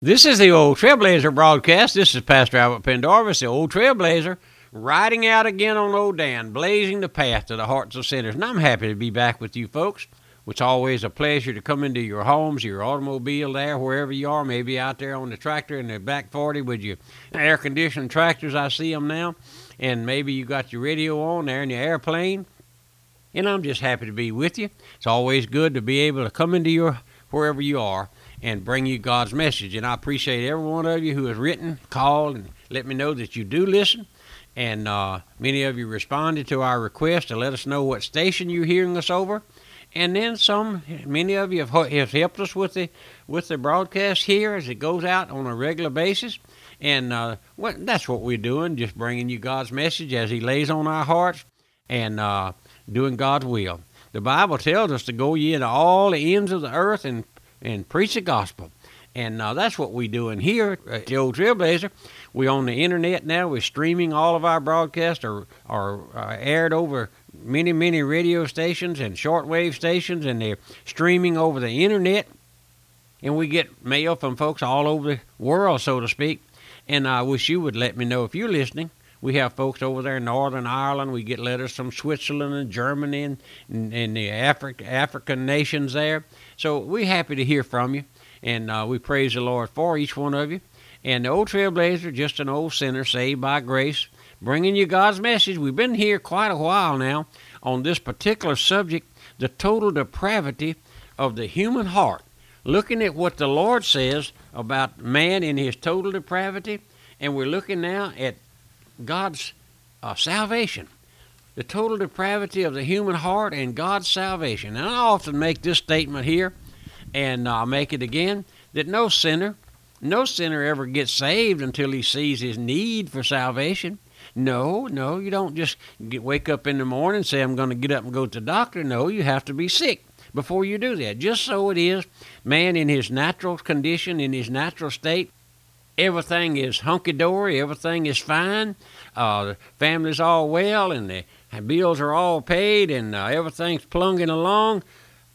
This is the Old Trailblazer broadcast. This is Pastor Albert Pendarvis, the Old Trailblazer, riding out again on Old Dan, blazing the path to the hearts of sinners. And I'm happy to be back with you folks. It's always a pleasure to come into your homes, your automobile there, wherever you are, maybe out there on the tractor in the back 40 with your air conditioned tractors. I see them now. And maybe you got your radio on there in your airplane. And I'm just happy to be with you. It's always good to be able to come into your wherever you are and bring you God's message. And I appreciate every one of you who has written, called, and let me know that you do listen. And uh, many of you responded to our request to let us know what station you're hearing us over. And then some, many of you have, have helped us with the with the broadcast here as it goes out on a regular basis. And uh, that's what we're doing, just bringing you God's message as He lays on our hearts and uh, doing God's will. The Bible tells us to go ye into all the ends of the earth and and preach the gospel. And uh, that's what we're doing here at the Old Trailblazer. We're on the internet now. We're streaming all of our broadcasts are, are uh, aired over many, many radio stations and shortwave stations, and they're streaming over the internet. And we get mail from folks all over the world, so to speak. And I wish you would let me know if you're listening. We have folks over there in Northern Ireland. We get letters from Switzerland and Germany and, and, and the Afri- African nations there. So we're happy to hear from you, and uh, we praise the Lord for each one of you. And the old trailblazer, just an old sinner saved by grace, bringing you God's message. We've been here quite a while now on this particular subject, the total depravity of the human heart, looking at what the Lord says about man in his total depravity, and we're looking now at God's uh, salvation the total depravity of the human heart and God's salvation. And I often make this statement here, and I'll make it again that no sinner, no sinner ever gets saved until he sees his need for salvation. No, no, you don't just get, wake up in the morning and say, I'm going to get up and go to the doctor. No, you have to be sick before you do that. Just so it is, man in his natural condition, in his natural state, everything is hunky dory, everything is fine, uh, the family's all well, and the bills are all paid and uh, everything's plunging along,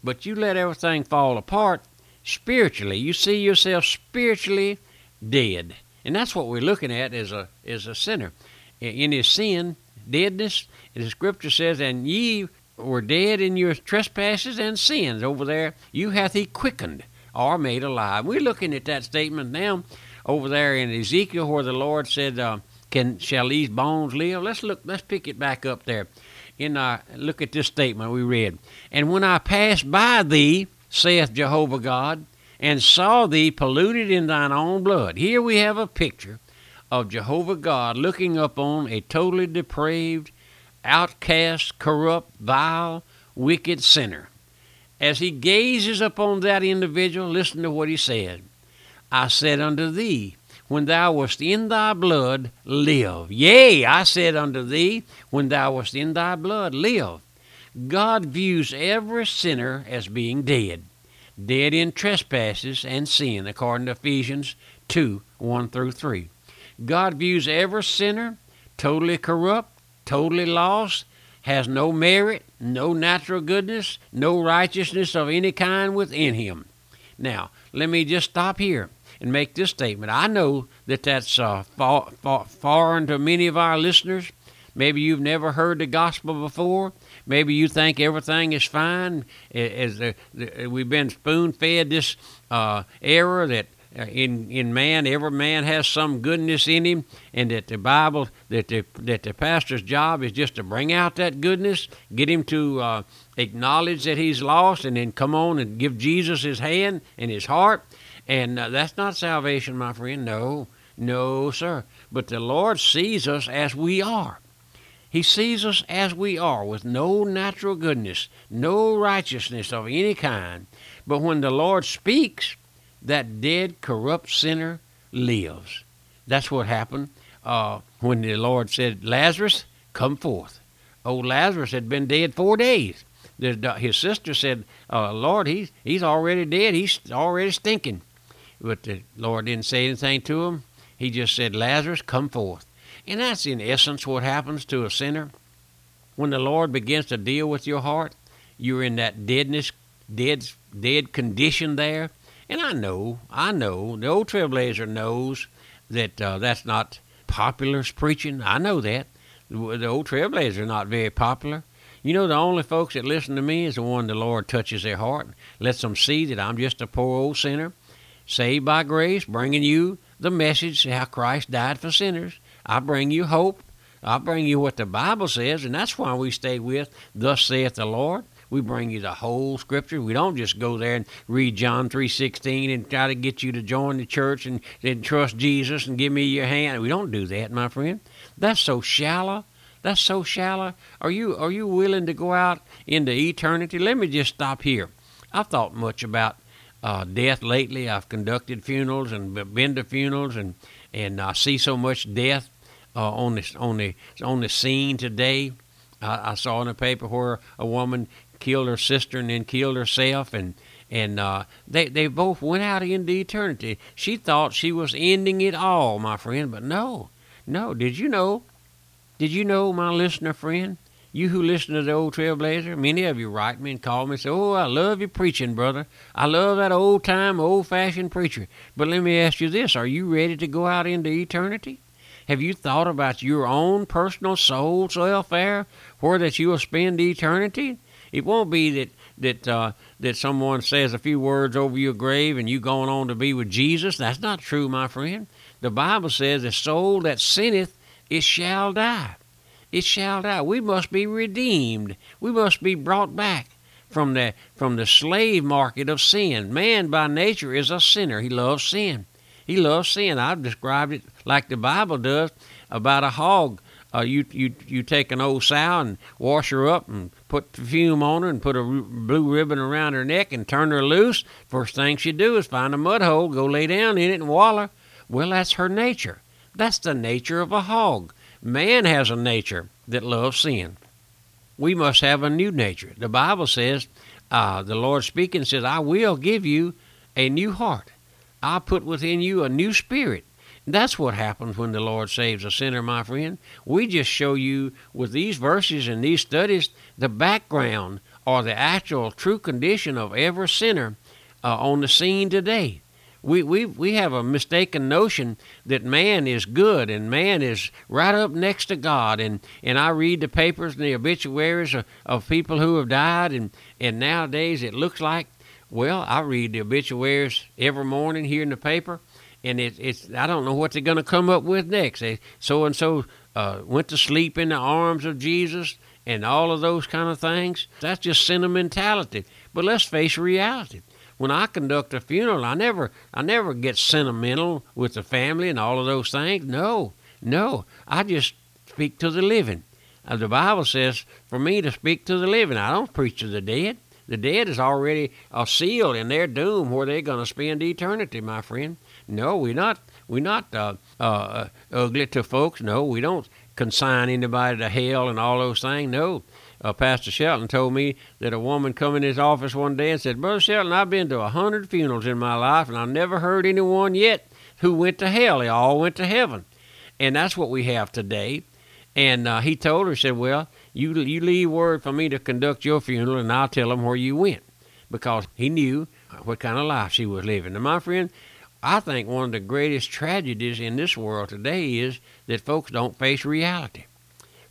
but you let everything fall apart spiritually. You see yourself spiritually dead. And that's what we're looking at as a as a sinner. In his sin, deadness, the scripture says, and ye were dead in your trespasses and sins over there, you hath he quickened or made alive. We're looking at that statement now over there in Ezekiel where the Lord said, uh, can shall these bones live? Let's look. Let's pick it back up there. In our look at this statement we read. And when I passed by thee, saith Jehovah God, and saw thee polluted in thine own blood. Here we have a picture of Jehovah God looking upon a totally depraved, outcast, corrupt, vile, wicked sinner. As he gazes upon that individual, listen to what he said. I said unto thee, when thou wast in thy blood, live. Yea, I said unto thee, when thou wast in thy blood, live. God views every sinner as being dead, dead in trespasses and sin, according to Ephesians 2 1 through 3. God views every sinner totally corrupt, totally lost, has no merit, no natural goodness, no righteousness of any kind within him. Now, let me just stop here and make this statement. I know that that's uh, far, far, foreign to many of our listeners. Maybe you've never heard the gospel before. Maybe you think everything is fine. As we've been spoon fed this uh, error that uh, in in man, every man has some goodness in him, and that the Bible, that the that the pastor's job is just to bring out that goodness, get him to uh, acknowledge that he's lost, and then come on and give Jesus his hand and his heart, and uh, that's not salvation, my friend. No, no, sir. But the Lord sees us as we are. He sees us as we are, with no natural goodness, no righteousness of any kind. But when the Lord speaks, that dead, corrupt sinner lives. That's what happened uh, when the Lord said, Lazarus, come forth. Old Lazarus had been dead four days. His sister said, uh, Lord, he's, he's already dead. He's already stinking. But the Lord didn't say anything to him. He just said, Lazarus, come forth. And that's in essence what happens to a sinner. When the Lord begins to deal with your heart, you're in that deadness, dead, dead condition there. And I know, I know, the old trailblazer knows that uh, that's not popular preaching. I know that. The, old trailblazers are not very popular. You know, the only folks that listen to me is the one the Lord touches their heart, and lets them see that I'm just a poor old sinner, saved by grace, bringing you the message how Christ died for sinners. I bring you hope. I bring you what the Bible says, and that's why we stay with, Thus saith the Lord. We bring you the whole scripture. We don't just go there and read John 3:16 and try to get you to join the church and then trust Jesus and give me your hand. We don't do that, my friend. That's so shallow. That's so shallow. Are you are you willing to go out into eternity? Let me just stop here. I've thought much about uh, death lately. I've conducted funerals and been to funerals, and and I see so much death uh, on the on the on the scene today. I, I saw in the paper where a woman killed her sister and then killed herself and and uh, they they both went out into eternity. She thought she was ending it all, my friend, but no, no. Did you know? Did you know, my listener friend? You who listen to the old Trailblazer, many of you write me and call me and say, "Oh, I love your preaching, brother. I love that old time, old fashioned preacher." But let me ask you this: Are you ready to go out into eternity? Have you thought about your own personal soul's welfare, where that you will spend eternity? It won't be that that uh, that someone says a few words over your grave and you going on to be with Jesus. That's not true, my friend. The Bible says, "The soul that sinneth, it shall die. It shall die." We must be redeemed. We must be brought back from the from the slave market of sin. Man by nature is a sinner. He loves sin. He loves sin. I've described it like the Bible does about a hog uh, you you you take an old sow and wash her up and put perfume on her and put a blue ribbon around her neck and turn her loose. First thing she do is find a mud hole, go lay down in it and waller. Well, that's her nature. That's the nature of a hog. Man has a nature that loves sin. We must have a new nature. The Bible says, uh, the Lord speaking says, I will give you a new heart. I'll put within you a new spirit that's what happens when the Lord saves a sinner, my friend. We just show you with these verses and these studies the background or the actual true condition of every sinner uh, on the scene today. We, we, we have a mistaken notion that man is good and man is right up next to God. And, and I read the papers and the obituaries of, of people who have died, and, and nowadays it looks like, well, I read the obituaries every morning here in the paper and it, it's I don't know what they're going to come up with next. They so and so went to sleep in the arms of Jesus, and all of those kind of things. That's just sentimentality. But let's face reality. When I conduct a funeral, I never I never get sentimental with the family and all of those things. No, no, I just speak to the living. Uh, the Bible says for me to speak to the living. I don't preach to the dead. The dead is already uh, sealed in their doom where they're going to spend eternity, my friend. No, we're not. We're not uh, uh, ugly to folks. No, we don't consign anybody to hell and all those things. No. Uh, Pastor Shelton told me that a woman come in his office one day and said, Brother Shelton, I've been to a hundred funerals in my life, and I've never heard anyone yet who went to hell. They all went to heaven. And that's what we have today. And uh, he told her, he said, Well, you, you leave word for me to conduct your funeral, and I'll tell them where you went. Because he knew what kind of life she was living. And my friend, I think one of the greatest tragedies in this world today is that folks don't face reality.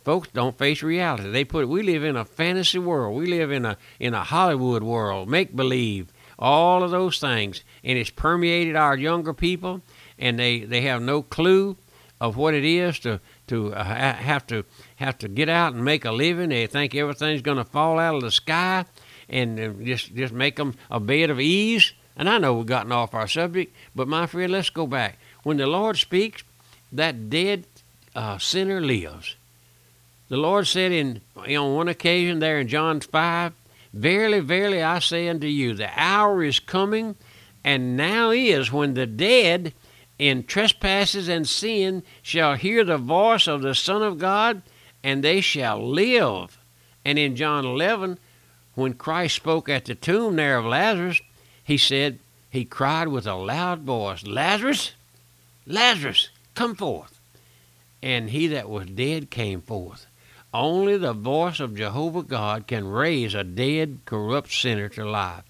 Folks don't face reality. They put we live in a fantasy world. We live in a in a Hollywood world, make believe, all of those things, and it's permeated our younger people, and they they have no clue of what it is to to uh, have to have to get out and make a living. They think everything's going to fall out of the sky, and uh, just just make them a bed of ease and I know we've gotten off our subject, but my friend, let's go back. When the Lord speaks, that dead uh, sinner lives. The Lord said in on one occasion there in John 5, Verily, verily, I say unto you, the hour is coming, and now is when the dead in trespasses and sin shall hear the voice of the Son of God, and they shall live. And in John 11, when Christ spoke at the tomb there of Lazarus, he said, he cried with a loud voice, Lazarus, Lazarus, come forth. And he that was dead came forth. Only the voice of Jehovah God can raise a dead, corrupt sinner to life.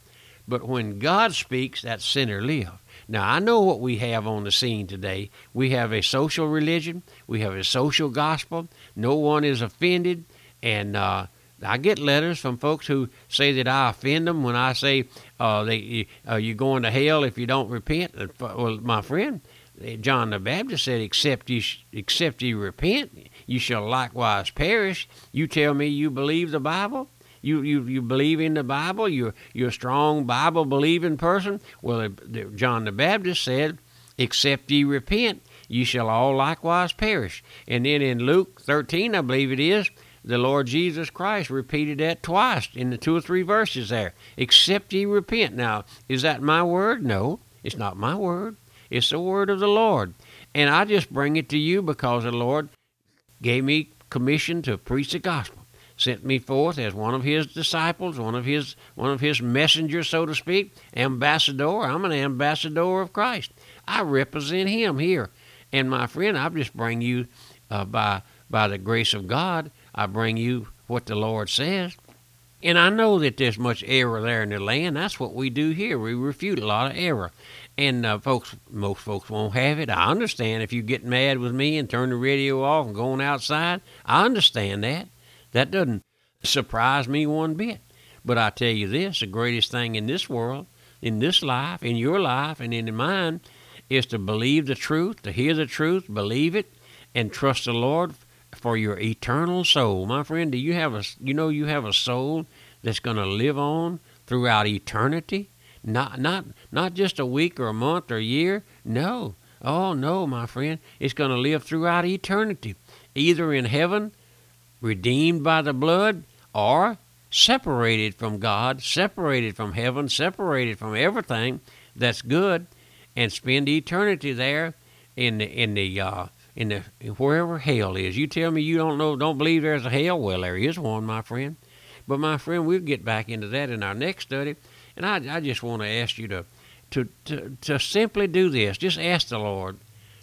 But when God speaks, that sinner lives. Now, I know what we have on the scene today. We have a social religion, we have a social gospel. No one is offended. And uh, I get letters from folks who say that I offend them when I say uh, they, uh, you're going to hell if you don't repent. Well, my friend, John the Baptist said, except you, except you repent, you shall likewise perish. You tell me you believe the Bible? You, you, you believe in the Bible? You're, you're a strong Bible believing person? Well, John the Baptist said, Except ye repent, you shall all likewise perish. And then in Luke 13, I believe it is, the Lord Jesus Christ repeated that twice in the two or three verses there. Except ye repent. Now, is that my word? No, it's not my word. It's the word of the Lord. And I just bring it to you because the Lord gave me commission to preach the gospel sent me forth as one of his disciples, one of his one of his messengers, so to speak, ambassador. I'm an ambassador of Christ. I represent him here. And my friend, I just bring you uh, by by the grace of God, I bring you what the Lord says. And I know that there's much error there in the land. That's what we do here. We refute a lot of error. And uh, folks, most folks won't have it. I understand if you get mad with me and turn the radio off and going outside. I understand that. That doesn't surprise me one bit. But I tell you this the greatest thing in this world, in this life, in your life, and in mine, is to believe the truth, to hear the truth, believe it, and trust the Lord for your eternal soul. My friend, do you have a you know you have a soul that's going to live on throughout eternity? Not not not just a week or a month or a year. No. Oh no, my friend. It's going to live throughout eternity. Either in heaven redeemed by the blood, or separated from God, separated from heaven, separated from everything that's good, and spend eternity there in the in the uh, in the wherever hell is. You tell me you don't know, don't believe there's a hell. Well, there is one, my friend. But my friend, we'll get back into that in our next study. And I, I just want to ask you to, to, to, to simply do this. Just ask the Lord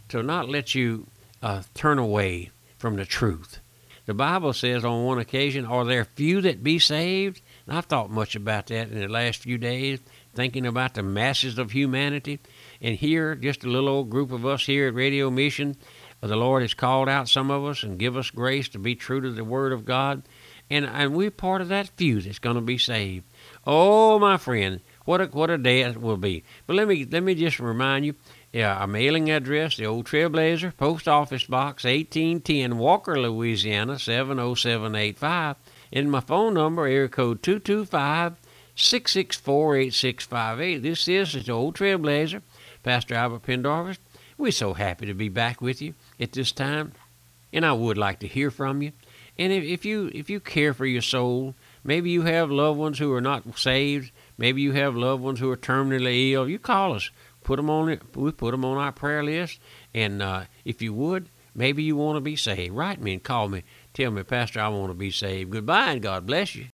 to not let you uh, turn away from the truth. The Bible says on one occasion, Are there few that be saved? And I've thought much about that in the last few days, thinking about the masses of humanity. And here, just a little old group of us here at Radio Mission, the Lord has called out some of us and give us grace to be true to the Word of God. And, and we're part of that few that's going to be saved. Oh, my friend, what a, what a day it will be. But let me, let me just remind you yeah, our mailing address, the Old Trailblazer, Post Office Box 1810, Walker, Louisiana 70785. And my phone number, area code 225 664 8658. This is the Old Trailblazer, Pastor Albert Pendarvis. We're so happy to be back with you at this time, and I would like to hear from you. And if, if you if you care for your soul, maybe you have loved ones who are not saved, maybe you have loved ones who are terminally ill, you call us put them on it. We put them on our prayer list, and uh, if you would, maybe you want to be saved. Write me and call me. Tell me, Pastor, I want to be saved. Goodbye, and God bless you.